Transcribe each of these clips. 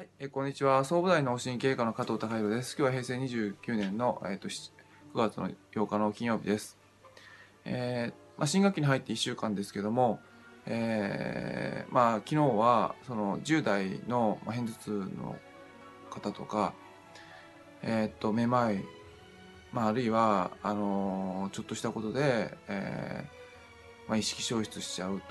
はい、えこんにちは。総武大脳神経科の加藤孝弘です。今日は平成29年の、えー、と9月の8日の金曜日です。えーまあ、新学期に入って1週間ですけども、えーまあ、昨日はその10代のまあ片頭痛の方とか、えー、とめまい、まあ、あるいはあのーちょっとしたことで、えーまあ、意識消失しちゃうと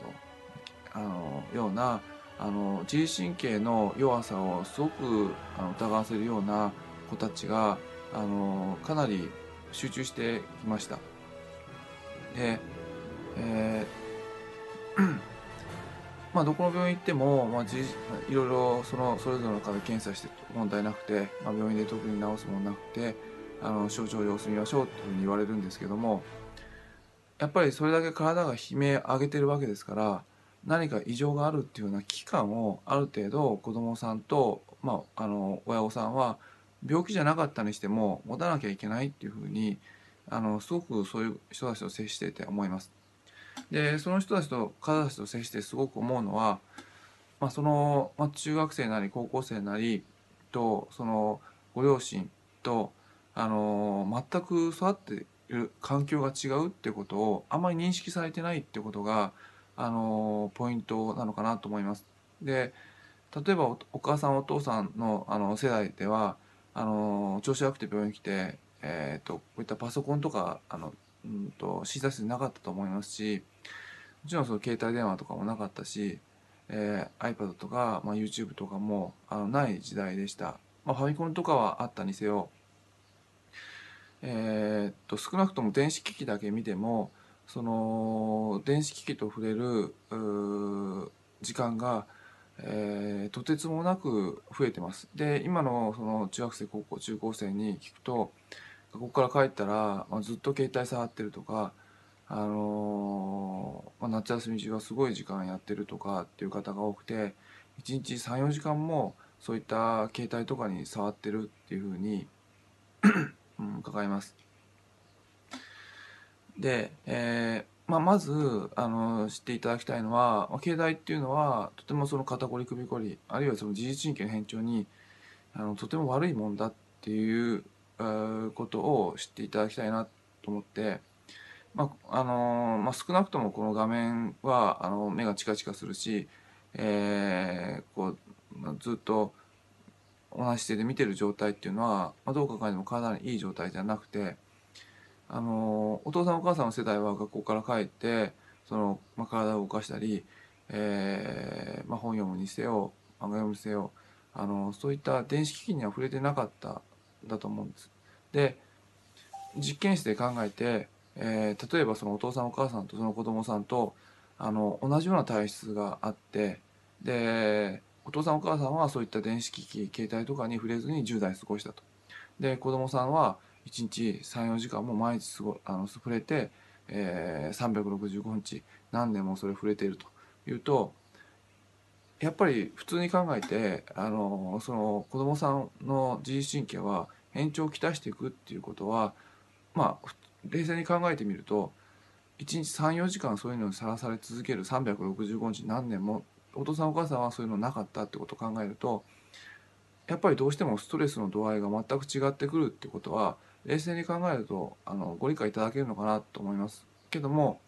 あのようなあの自律神経の弱さをすごくあの疑わせるような子たちがあのかなり集中してきました。で、えー まあ、どこの病院行っても、まあ、じいろいろそのそれぞれの方検査して問題なくて、まあ、病院で特に治すものなくてあの症状を様子見ましょうというふうに言われるんですけどもやっぱりそれだけ体が悲鳴上げてるわけですから何か異常があるっていうような危機感をある程度子どもさんと、まあ、あの親御さんは病気じゃなかったにしても持たなきゃいけないっていうふうにあのすごくそういう人たちと接していて思います。でその人たちと方たちと接してすごく思うのは、まあ、その、まあ、中学生なり高校生なりとそのご両親とあの全く育っている環境が違うってことをあまり認識されてないってことがあのポイントなのかなと思います。で例えばおお母さんお父さんのあの世代ではあの調子悪くて病院に来て、えー、とこういったパソコンとかあの、うん、と診察室なかったと思いますしもちろんその携帯電話とかもなかったし、えー iPad とか、まあ、YouTube とかもあのない時代でした。まあ、ファミコンとかはあったにせよ、えーっと少なくとも電子機器だけ見てもその電子機器と触れる時間が、えーとてつもなく増えてます。で今のその中学生高校中高生に聞くと学校から帰ったら、まあ、ずっと携帯触ってるとか、あのーまあ、夏休み中はすごい時間やってるとかっていう方が多くて1日34時間もそういった携帯とかに触ってるっていうふうに、うん、伺います。で、えーまあ、まずあの知っていただきたいのはまあ携帯っていうのはとてもその肩こり首こりあるいはその自律神経の変調にあのとても悪いもんだっていうことを知っていただきたいなと思って、まああのまあ、少なくともこの画面はあの目がチカチカするし、えーこうまあずっと同じ姿勢で見てる状態っていうのは、まあ、どう考えても体にいい状態じゃなくて。あのお父さんお母さんの世代は学校から帰ってその、まあ、体を動かしたり、えーまあ、本読むにせよ漫画読むにせよあのそういった電子機器には触れてなかっただと思うんです。で実験室で考えて、えー例えばそのお父さんお母さんとその子供さんとあの同じような体質があってでお父さんお母さんはそういった電子機器携帯とかに触れずに10代過ごしたと。で子供さんは1日34時間も毎日あの触れて、えー365日何年もそれ触れているというとやっぱり普通に考えてあのその子供さんの自律神経は変調をきたしていくっていうことはまあ冷静に考えてみると1日34時間そういうのにさらされ続ける365日何年もお父さんお母さんはそういうのなかったってことを考えるとやっぱりどうしてもストレスの度合いが全く違ってくるってことは冷静に考えるとあのご理解いただけるのかなと思います。けども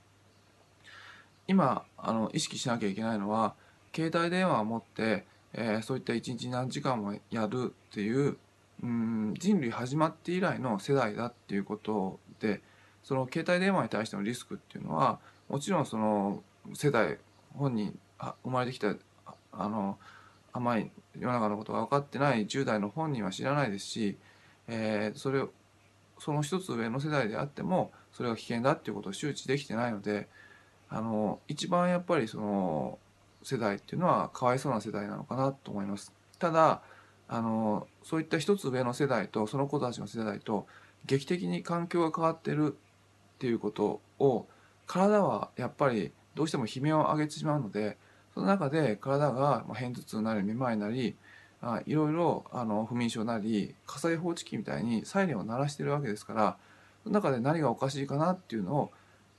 今あの意識しなきゃいけないのは携帯電話を持って、えーそういった一日何時間もやるっていううん人類始まって以来の世代だっていうことでその携帯電話に対してのリスクっていうのはもちろんその世代本人生まれてきたあの甘い世の中のことが分かってない10代の本人は知らないですし、えーそれをその一つ上の世代であってもそれが危険だっていうことを周知できてないのであの一番やっぱりその世代っていうのはかわいそうな世代なのかなと思います。ただあのそういった一つ上の世代とその子たちの世代と劇的に環境が変わってるっていうことを体はやっぱりどうしても悲鳴を上げてしまうのでその中で体がまあ片頭痛なりめまいなりあいろいろあの不眠症なり火災報知器みたいにサイレンを鳴らしてるわけですからその中で何がおかしいかなっていうのを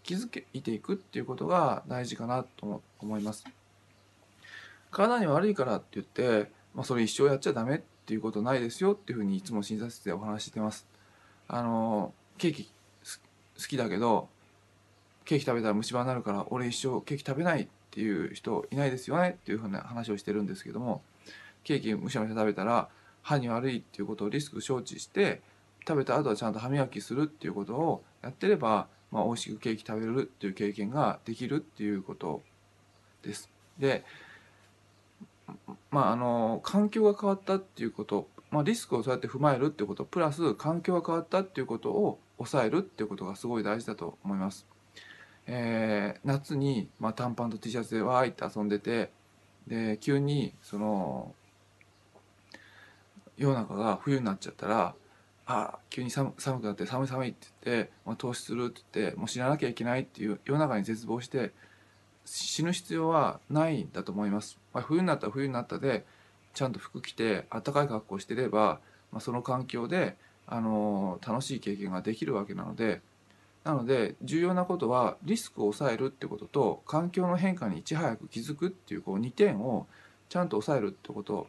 気づけていくっていうことが大事かなと思います。体に悪いからって言ってまあ、それ一生やっちゃダメっていうことないですよっていうふうにいつも診察室でお話ししてます。あのケーキ好きだけどケーキ食べたら虫歯になるから俺一生ケーキ食べないていう人いないですよねっていうふうな話をしてるんですけどもケーキむしゃむしゃ食べたら歯に悪いっていうことをリスク承知して食べた後はちゃんと歯磨きするっていうことをやってれば、まあ、美味しくケーキ食べれるっていう経験ができるっていうことです。でまああの環境が変わったっていうこと、まあ、リスクをそうやって踏まえるっていうことプラス環境が変わったっていうことを抑えるっていうことがすごい大事だと思います。えー、夏に、まあ、短パンと T シャツでわーいって遊んでてで急にその世の中が冬になっちゃったらあ急に寒寒くなって寒い寒いって言って、まあ、投資するって言ってもう死ななきゃいけないっていう世の中に絶望して死ぬ必要はないんだと思います、まあ、冬になったら冬になったでちゃんと服着て暖かい格好してれば、まあ、その環境で、あのー、楽しい経験ができるわけなのでなので重要なことはリスクを抑えるってことと環境の変化にいち早く気づくっていうこう2点をちゃんと抑えるってこと。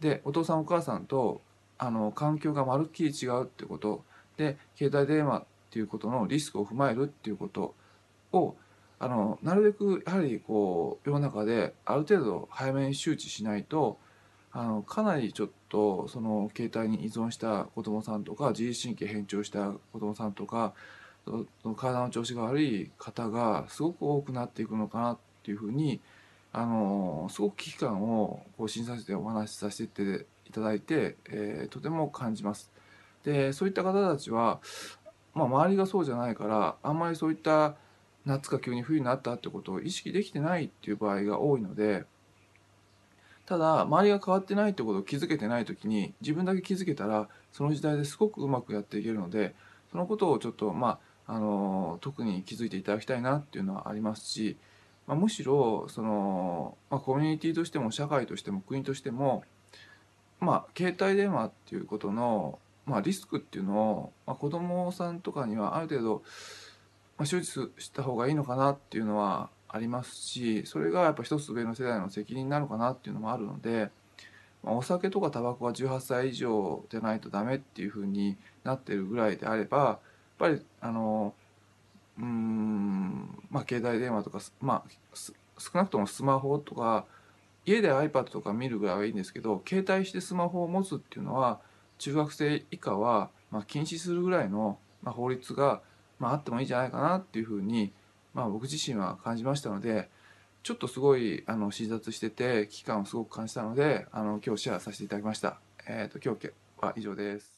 でお父さんお母さんとあの環境がまるっきり違うってこと。で携帯電話っていうことのリスクを踏まえるっていうこと。をあのなるべくやはりこう世の中である程度早めに周知しないとあのかなりちょっとその携帯に依存した子どもさんとか自律神経変調した子どもさんとか体の調子が悪い方がすごく多くなっていくのかなっていうふうにあのすごく危機感をこう診察室でお話しさせていただいて、えー、とても感じます。でそういった方たちは、まあ、周りがそうじゃないからあんまりそういった夏か急に冬になったってことを意識できてないっていう場合が多いのでただ周りが変わってないってことを気づけてない時に自分だけ気づけたらその時代ですごくうまくやっていけるのでそのことをちょっとまああの特に気づいていただきたいなっていうのはありますしまあ、むしろその、まあ、コミュニティとしても社会としても国としても、まあ、携帯電話っていうことの、まあ、リスクっていうのを、まあ、子どもさんとかにはある程度、まあ、周知した方がいいのかなっていうのはありますしそれがやっぱ一つ上の世代の責任なのかなっていうのもあるので、お酒とかタバコは18歳以上でないとダメっていうふうになってるぐらいであればぱりあのうんまあ携帯電話とかまあ少なくともスマホとか家で iPad とか見るぐらいはいいんですけど携帯してスマホを持つっていうのは中学生以下はまあ禁止するぐらいのまあ法律がまああってもいいんじゃないかなっていうふうにまあ僕自身は感じましたのでちょっとすごいあの診察してて危機感をすごく感じたのであの今日シェアさせていただきました。えっ、ー、と今日は以上です。